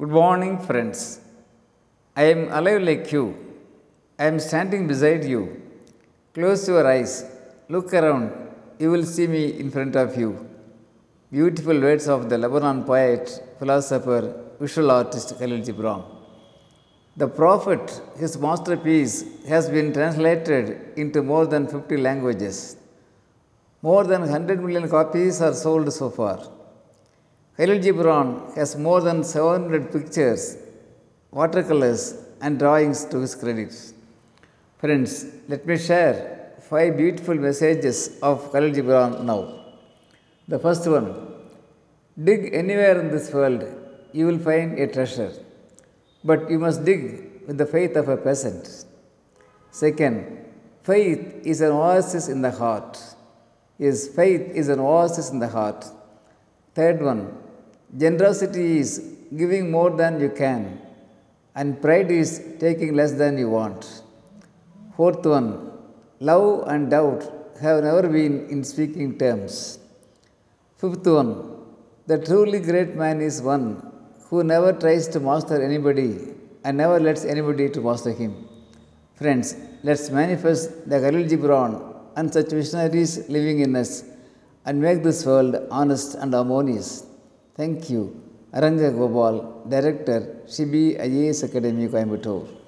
Good morning, friends. I am alive like you. I am standing beside you. Close your eyes. Look around. You will see me in front of you. Beautiful words of the Lebanon poet, philosopher, visual artist Kahlil Gibran. The Prophet, his masterpiece, has been translated into more than 50 languages. More than 100 million copies are sold so far. Gibran has more than 700 pictures, watercolors, and drawings to his credit. Friends, let me share five beautiful messages of Kahlil Gibran now. The first one Dig anywhere in this world, you will find a treasure, but you must dig with the faith of a peasant. Second, faith is an oasis in the heart. Yes, faith is an oasis in the heart. Third one, generosity is giving more than you can, and pride is taking less than you want. Fourth one, love and doubt have never been in speaking terms. Fifth one, the truly great man is one who never tries to master anybody and never lets anybody to master him. Friends, let's manifest the Kahlil Gibran and such visionaries living in us and make this world honest and harmonious. Thank you. Aranga Gopal, Director, Shibi IAS Academy, Coimbatore.